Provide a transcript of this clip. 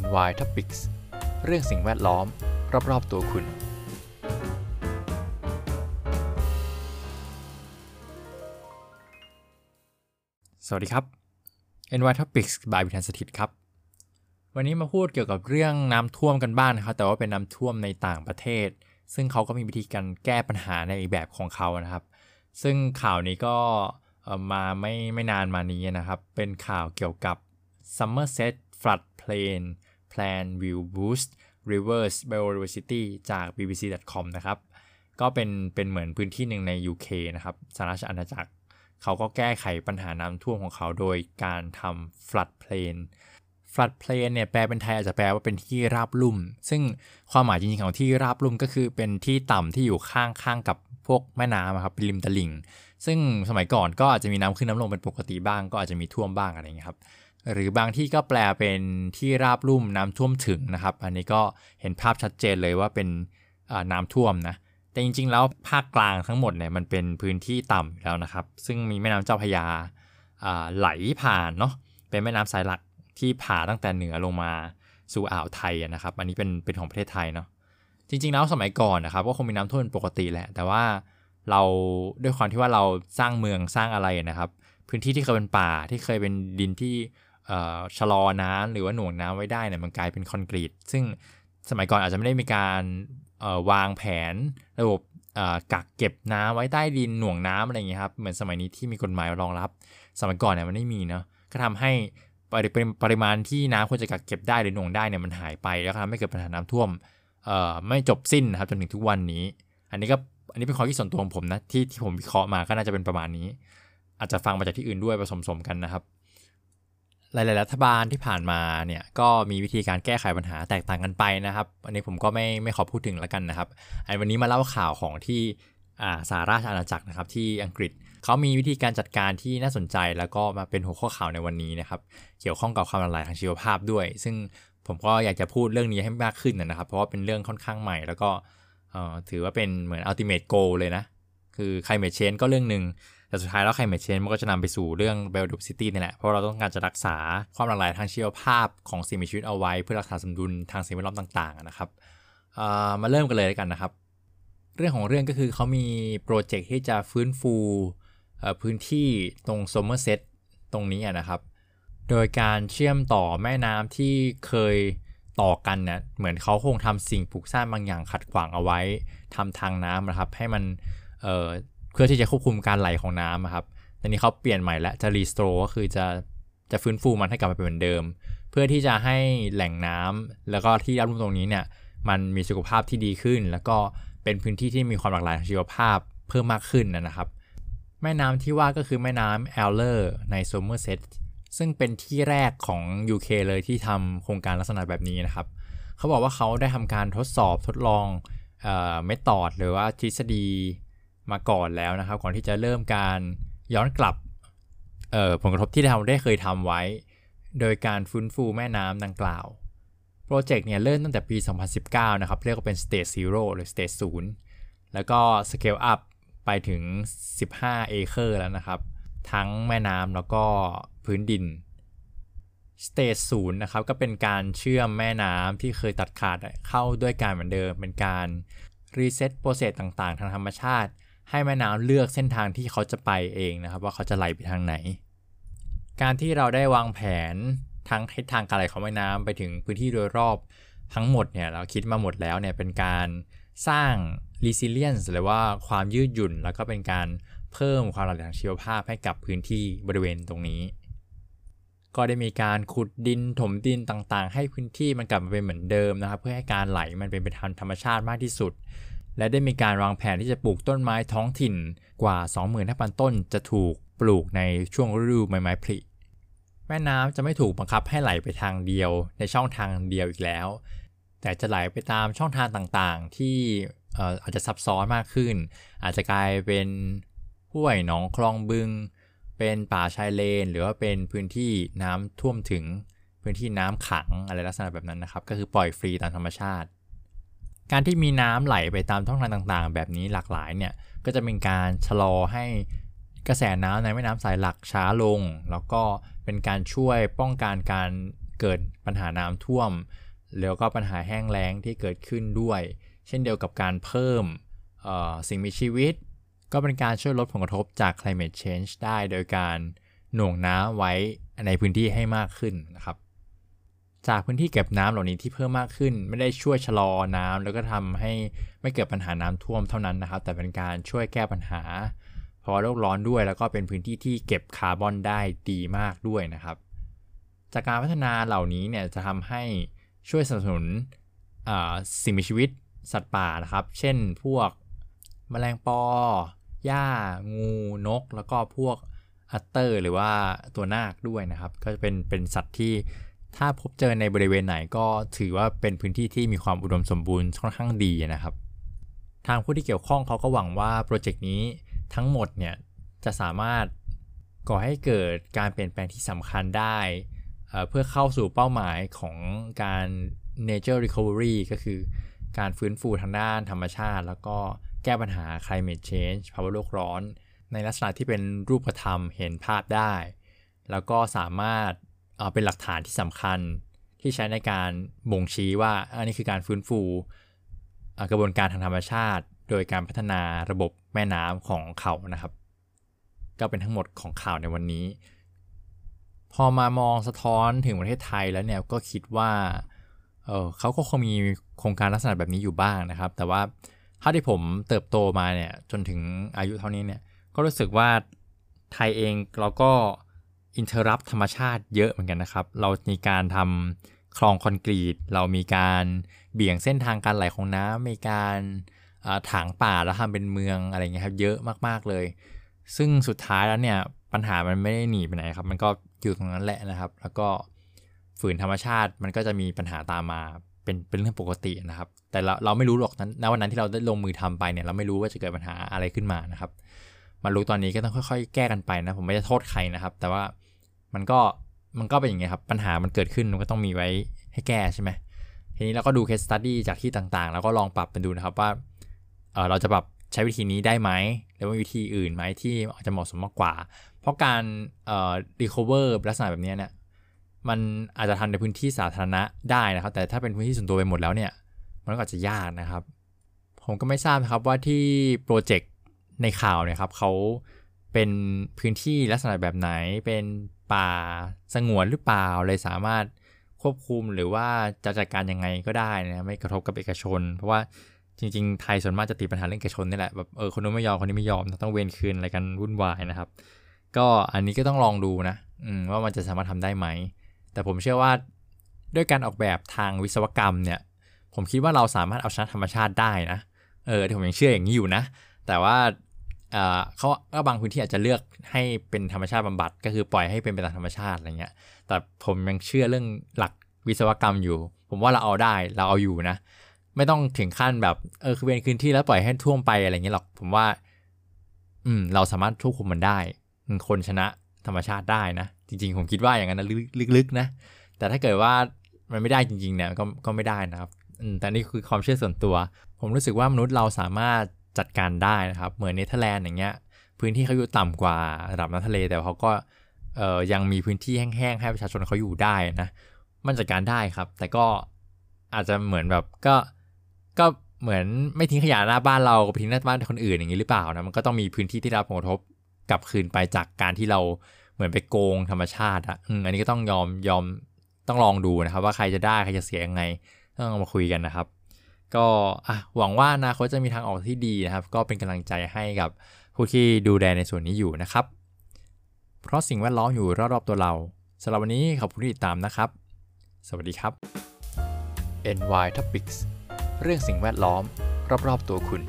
NY Topics เรื่องสิ่งแวดล้อม รอบๆตัวคุณ สวัสดีครับ NY Topics บายวิทยานสถิตครับ วันนี้มาพูดเกี่ยวกับเรื่องน้ำท่วมกันบ้างนะครับ แต่ว่าเป็นน้ำท่วมในต่างประเทศ ซึ่งเขาก็มีวิธีการแก้ปัญหาในอีกแบบของเขานะครับ ซึ่งข่าวนี้ก็มาไม่ไม่นานมานี้นะครับ เป็นข่าวเกี่ยวกับ Somerset flood Plan Will Boost Rivers Biodiversity จาก bbc.com นะครับ ก็เป็นเป็นเหมือนพื้นที่หนึ่งใน UK นะครับสหราชอาณาจักร เขาก็แก้ไขปัญหาน้ำท่วมของเขาโดยการทำ floodplain floodplain เนี่ยแปลเป็นไทยอาจจะแปลว่าเป็นที่ราบลุ่ม ซึ่งความหมายจริงๆของที่ราบลุ่มก็คือเป็นที่ต่ำที่อยู่ข้างๆกับพวกแม่น้ำครับเป็นริมตลิ่ง ซึ่งสมัยก่อนก็อาจจะมีน้ำขึ้นน้ำลงเป็นปกติบ้าง ก็อาจจะมีท่วมบ้างอะไรอย่างนี้ครับ หรือบางที่ก็แปลเป็นที่ราบลุ่มน้ำท่วมถึงนะครับ อันนี้ก็เห็นภาพชัดเจนเลยว่าเป็นน้ำท่วมนะแต่จริงๆ แล้วภาคกลางทั้งหมดเนี่ยมันเป็นพื้นที่ต่ำแล้วนะครับ ซึ่งมีแม่น้ำเจ้าพยาไหลผ่านเนาะเป็นแม่น้ำสายหลักที่ผ่าตั้งแต่เหนือลงมาสู่อ่าวไทยนะครับ อันนี้เป็นเป็นของประเทศไทยเนาะจริง ๆ แล้วสมัยก่อนนะครับก็คงมีน้ำท่วมปกติแหละ แต่ว่าเราด้วยความที่ว่าเราสร้างเมืองสร้างอะไรนะครับ พื้นที่ที่เคยเป็นป่าที่เคยเป็นดินที่ ชะลอน้ำหรือว่าหน่วงน้ำไว้ได้เนี่ยมันกลายเป็นคอนกรีต ซึ่งสมัยก่อนอาจจะไม่ได้มีการวางแผนระบบกักเก็บน้ำไว้ใต้ดินหน่วงน้ำอะไรอย่างเงี้ยครับเหมือนสมัยนี้ที่มีกฎหมายรองรับ สมัยก่อนเนี่ยมันไม่มีเนาะก็ทำให้ปริมาณที่น้ำควรจะกักเก็บได้หรือหน่วงได้เนี่ยมันหายไปแล้วทำให้เกิดปัญหาน้ำท่วมไม่จบสิ้นนะครับจนถึงทุกวันนี้ อันนี้ก็อันนี้เป็นความคิดส่วนตัวของผมนะที่ที่ผมวิเคราะห์มาก็น่าจะเป็นประมาณนี้ อาจจะฟังมาจากที่อื่นด้วยผสมๆกันนะครับ หลาย ๆ รัฐบาลที่ผ่านมาเนี่ยก็มีวิธีการแก้ไขปัญหาแตกต่างกันไปนะครับ อันนี้ผมก็ไม่ไม่ขอพูดถึงแล้วกันนะครับอันวันนี้มาเล่าข่าวของที่สาราชอาณาจักรนะครับที่อังกฤษเขามีวิธีการจัดการที่น่าสนใจแล้วก็มาเป็นหัวข้อข่าวในวันนี้นะครับ เกี่ยวข้องกับความหลากหลายทางชีวภาพด้วย ซึ่งผมก็อยากจะพูดเรื่องนี้ให้มากขึ้นนะครับ เพราะว่าเป็นเรื่องค่อนข้างใหม่ แล้วก็ถือว่าเป็นเหมือน ultimate goal เลยนะ คือ climate change ก็เรื่องหนึ่ง แต่สุดท้ายแล้ว climate change มันก็จะนำไปสู่เรื่อง biodiversity นี่แหละเพราะเราต้องการจะรักษาความหลากหลายทางชีวภาพของสิ่งมีชีวิตเอาไว้ เพื่อรักษาสมดุลทางสิ่งแวดล้อมต่างๆนะครับมาเริ่มกันเลยกันนะครับ เรื่องของเรื่องก็คือเขามีโปรเจกต์ที่จะฟื้นฟูพื้นที่ตรงโซเมอร์เซตตรงนี้นะครับ โดยการเชื่อมต่อแม่น้ำที่เคยต่อกันเนี่ยเหมือนเขาคงทำสิ่งปลูกสร้างบางอย่างขัดขวางเอาไว้ทำทางน้ำนะครับ ให้มัน เพื่อที่จะควบคุมการไหลของน้ำครับตอนนี้เขาเปลี่ยนใหม่แล้วจะรีสโตรก็คือจะจะฟื้นฟูมันให้กลับมาเป็นเหมือนเดิม เพื่อที่จะให้แหล่งน้ำแล้วก็ที่รับรู้ตรงนี้เนี่ยมันมีสุขภาพที่ดีขึ้น แล้วก็เป็นพื้นที่ที่มีความหลากหลายทางชีวภาพเพิ่มมากขึ้นนะครับ แม่น้ำที่ว่าก็คือแม่น้ำแอลเลอร์ในโซเมอร์เซตซึ่งเป็นที่แรกของ UK เลยที่ทำโครงการลักษณะแบบนี้นะครับ เขาบอกว่าเขาได้ทำการทดสอบทดลอง method หรือว่าทฤษฎี มาก่อนแล้วนะครับ ก่อนที่จะเริ่มการย้อนกลับผลกระทบที่เราได้เคยทำไว้ โดยการฟื้นฟูแม่น้ำดังกล่าว project เนี่ยเริ่มตั้งแต่ปี 2019 นะครับ เรียกว่าเป็น Stage Zero หรือ Stage 0 แล้วก็ Scale Up ไปถึง 15 เอเคอร์แล้วนะครับ ทั้งแม่น้ำแล้วก็พื้นดิน Stage 0นะครับ ก็เป็นการเชื่อมแม่น้ำที่เคยตัดขาดเข้าด้วยกันเหมือนเดิม เป็นการ reset process ต่างๆ ทางธรรมชาติ ให้แม่น้ำเลือกเส้นทางที่เขาจะไปเองนะครับ ว่าเขาจะไหลไปทางไหน การที่เราได้วางแผนทั้งทิศทางการไหลของแม่น้ำไปถึงพื้นที่โดยรอบทั้งหมดเนี่ยเราคิดมาหมดแล้วเนี่ยเป็นการสร้าง resilience หรือว่าความยืดหยุ่น แล้วก็เป็นการเพิ่มความหลากหลายทางชีวภาพให้กับพื้นที่บริเวณตรงนี้ ก็ได้มีการขุดดินถมดินต่างๆ ให้พื้นที่มันกลับมาเป็นเหมือนเดิมนะครับ เพื่อให้การไหลมันเป็นไปตามธรรมชาติมากที่สุด และได้มีการวางแผนที่จะปลูกต้นไม้ท้องถิ่นกว่า 25,000 ต้นจะถูกปลูกในช่วงฤดูใบไม้ผลิแม่น้ำจะไม่ถูกบังคับให้ไหลไปทางเดียว ในช่องทางเดียวอีกแล้ว แต่จะไหลไปตามช่องทางต่างๆ ที่อาจจะซับซ้อนมากขึ้น อาจจะกลายเป็นห้วยหนองคลองบึง เป็นป่าชายเลน หรือว่าเป็นพื้นที่น้ำท่วมถึงพื้นที่น้ำขังอะไรลักษณะแบบนั้นนะครับ ก็คือปล่อยฟรีตามธรรมชาติ การที่มีน้ำไหลไปตามช่องทางต่างๆ แบบนี้หลากหลายเนี่ยก็จะเป็นการชะลอให้กระแสน้ำในแม่น้ำสายหลักช้าลง แล้วก็เป็นการช่วยป้องกันการเกิดปัญหาน้ำท่วม แล้วก็ปัญหาแห้งแล้งที่เกิดขึ้นด้วย เช่นเดียวกับการเพิ่มสิ่งมีชีวิต ก็เป็นการช่วยลดผลกระทบจาก climate change ได้โดยการหน่วงน้ำไว้ในพื้นที่ให้มากขึ้นนะครับ จากพื้นที่เก็บน้ำเหล่านี้ที่เพิ่มมากขึ้น ไม่ได้ช่วยชะลอน้ำแล้วก็ทำให้ไม่เกิดปัญหาน้ำท่วมเท่านั้นนะครับ แต่เป็นการช่วยแก้ปัญหาภาะโลกร้อนด้วยแล้วก็เป็นพื้นที่ที่เก็บคาร์บอนได้ดีมากด้วยนะครับ จากการพัฒนาเหล่านี้เนี่ยจะทำให้ช่วยสนับสนุนสิ่งมีชีวิตสัตว์ป่านะครับ เช่นพวกมแมลงปอ หญ้า งู นก แล้วก็พวกอัตเตอร์ หรือว่าตัวนาคด้วยนะครับ ก็จะเป็นเป็นสัตว์ที่ ถ้าพบเจอในบริเวณไหนก็ถือว่าเป็นพื้นที่ที่มีความอุดมสมบูรณ์ค่อนข้างดีนะครับ ทางผู้ที่เกี่ยวข้องเขาก็หวังว่าโปรเจกต์นี้ทั้งหมดเนี่ยจะสามารถก่อให้เกิดการเปลี่ยนแปลงที่สำคัญได้ เพื่อเข้าสู่เป้าหมายของการ nature recovery ก็คือการฟื้นฟูทางด้านธรรมชาติ แล้วก็แก้ปัญหา climate change ภาวะโลกร้อน ในลักษณะที่เป็นรูปธรรมเห็นภาพได้ แล้วก็สามารถ เป็นหลักฐานที่สำคัญที่ใช้ในการบ่งชี้ว่าอันนี้คือการฟื้นฟูกระบวนการทางธรรมชาติ โดยการพัฒนาระบบแม่น้ำของเขานะครับ ก็เป็นทั้งหมดของข่าวในวันนี้ พอมามองสะท้อนถึงประเทศไทยแล้วเนี่ยก็คิดว่าเออเขาก็คงมีโครงการลักษณะแบบนี้อยู่บ้างนะครับ แต่ว่าถ้าที่ผมเติบโตมาเนี่ยจนถึงอายุเท่านี้เนี่ยก็รู้สึกว่าไทยเองเราก็ อินเทอร์รับธรรมชาติเยอะเหมือนกันนะครับ เรามีการทำคลองคอนกรีต เรามีการเบี่ยงเส้นทางการไหลของน้ำมีการถางป่าแล้วทำเป็นเมืองอะไรเงี้ยครับเยอะมากๆเลย ซึ่งสุดท้ายแล้วเนี่ยปัญหามันไม่ได้หนีไปไหนครับ มันก็อยู่ตรงนั้นแหละนะครับ แล้วก็ฝืนธรรมชาติมันก็จะมีปัญหาตามมาเป็นเป็นเรื่องปกตินะครับ แต่เราเราไม่รู้หรอกนั้นณวันนั้นที่เราได้ลงมือทำไปเนี่ยเราไม่รู้ว่าจะเกิดปัญหาอะไรขึ้นมานะครับ มารู้ตอนนี้ก็ต้องค่อยๆ แก้กันไปนะ ผมไม่ได้โทษใครนะครับ แต่ว่ามันก็มันก็เป็นอย่างเงี้ครับ ปัญหามันเกิดขึ้นมันก็ต้องมีไว้ให้แก้ใช่ไหมทีนี้เราก็ดู case study จากที่ต่างๆ แล้วก็ลองปรับเป็นดูนะครับว่าเออเราจะปรับใช้วิธีนี้ได้ไหมหรือว่าวิธีอื่นไหมที่อาจจะเหมาะสมมากกว่า เพราะการเอ่อ recover ลักษณะแบบนี้เนี่ยมันอาจจะทำในพื้นที่สาธารณะได้นะครับ แต่ถ้าเป็นพื้นที่ส่วนตัวไปหมดแล้วเนี่ย มันก็อาจจะยากนะครับ ผมก็ไม่ทราบนะครับว่าที่โปรเจกต์ ในข่าวเนี่ยครับเขาเป็นพื้นที่ลักษณะแบบไหนเป็นป่าสงวนหรือเปล่าเลยสามารถควบคุมหรือว่าจะจัดการยังไงก็ได้นะไม่กระทบกับเอกชน เพราะว่าจริง ๆ ไทยส่วนมากจะติดปัญหาเรื่องเอกชนนี่แหละแบบเออคนนู้นไม่ยอมคนนี้ไม่ยอมต้องเวนคืนอะไรกันวุ่นวายนะครับ ก็อันนี้ก็ต้องลองดูนะว่ามันจะสามารถทำได้ไหม แต่ผมเชื่อว่าด้วยการออกแบบทางวิศวกรรมเนี่ย ผมคิดว่าเราสามารถเอาชนะธรรมชาติได้นะเออผมยังเชื่ออย่างนี้อยู่นะ แต่ว่าเขาก็บางพื้นที่อาจจะเลือกให้เป็นธรรมชาติบำบัด ก็คือปล่อยให้เป็นไปตามธรรมชาติอะไรเงี้ย แต่ผมยังเชื่อเรื่องหลักวิศวกรรมอยู่ ผมว่าเราเอาได้เราเอาอยู่นะ ไม่ต้องถึงขั้นแบบเออคือเป็นพื้นที่แล้วปล่อยให้ท่วมไปอะไรเงี้ยหรอก ผมว่า อืม เราสามารถควบคุมมันได้คนชนะธรรมชาติได้นะ จริง ๆ ผมคิดว่าอย่างนั้นนะลึกๆนะ แต่ถ้าเกิดว่ามันไม่ได้จริงๆเนี่ยก็ก็ไม่ได้นะครับแต่นี่คือความเชื่อส่วนตัว ผมรู้สึกว่ามนุษย์เราสามารถ จัดการได้นะครับ เหมือนเนเธอร์แลนด์อย่างเงี้ย พื้นที่เขาอยู่ต่ำกว่าระดับน้ำทะเล แต่เขาก็ยังมีพื้นที่แห้งๆให้ประชาชนเขาอยู่ได้นะ มันจัดการได้ครับ แต่ก็อาจจะเหมือนแบบก็ก็เหมือนไม่ทิ้งขยะหน้าบ้านเราไปทิ้งหน้าบ้านคนอื่นอย่างนี้หรือเปล่านะ มันก็ต้องมีพื้นที่ที่รับผลกระทบกลับคืนไปจากการที่เราเหมือนไปโกงธรรมชาติอะอันนี้ก็ต้องยอมยอมต้องลองดูนะครับ ว่าใครจะได้ใครจะเสียยังไงต้องมาคุยกันนะครับ ก็หวังว่านาคตจะมีทางออกที่ดีนะครับ ก็เป็นกำลังใจให้กับผู้ที่ดูแลในส่วนนี้อยู่นะครับ เพราะสิ่งแวดล้อมอยู่รอบๆตัวเราสำหรับวันนี้ขอบคุณที่ติดตามนะครับ สวัสดีครับ NY Topics เรื่องสิ่งแวดล้อม รอบๆตัวคุณ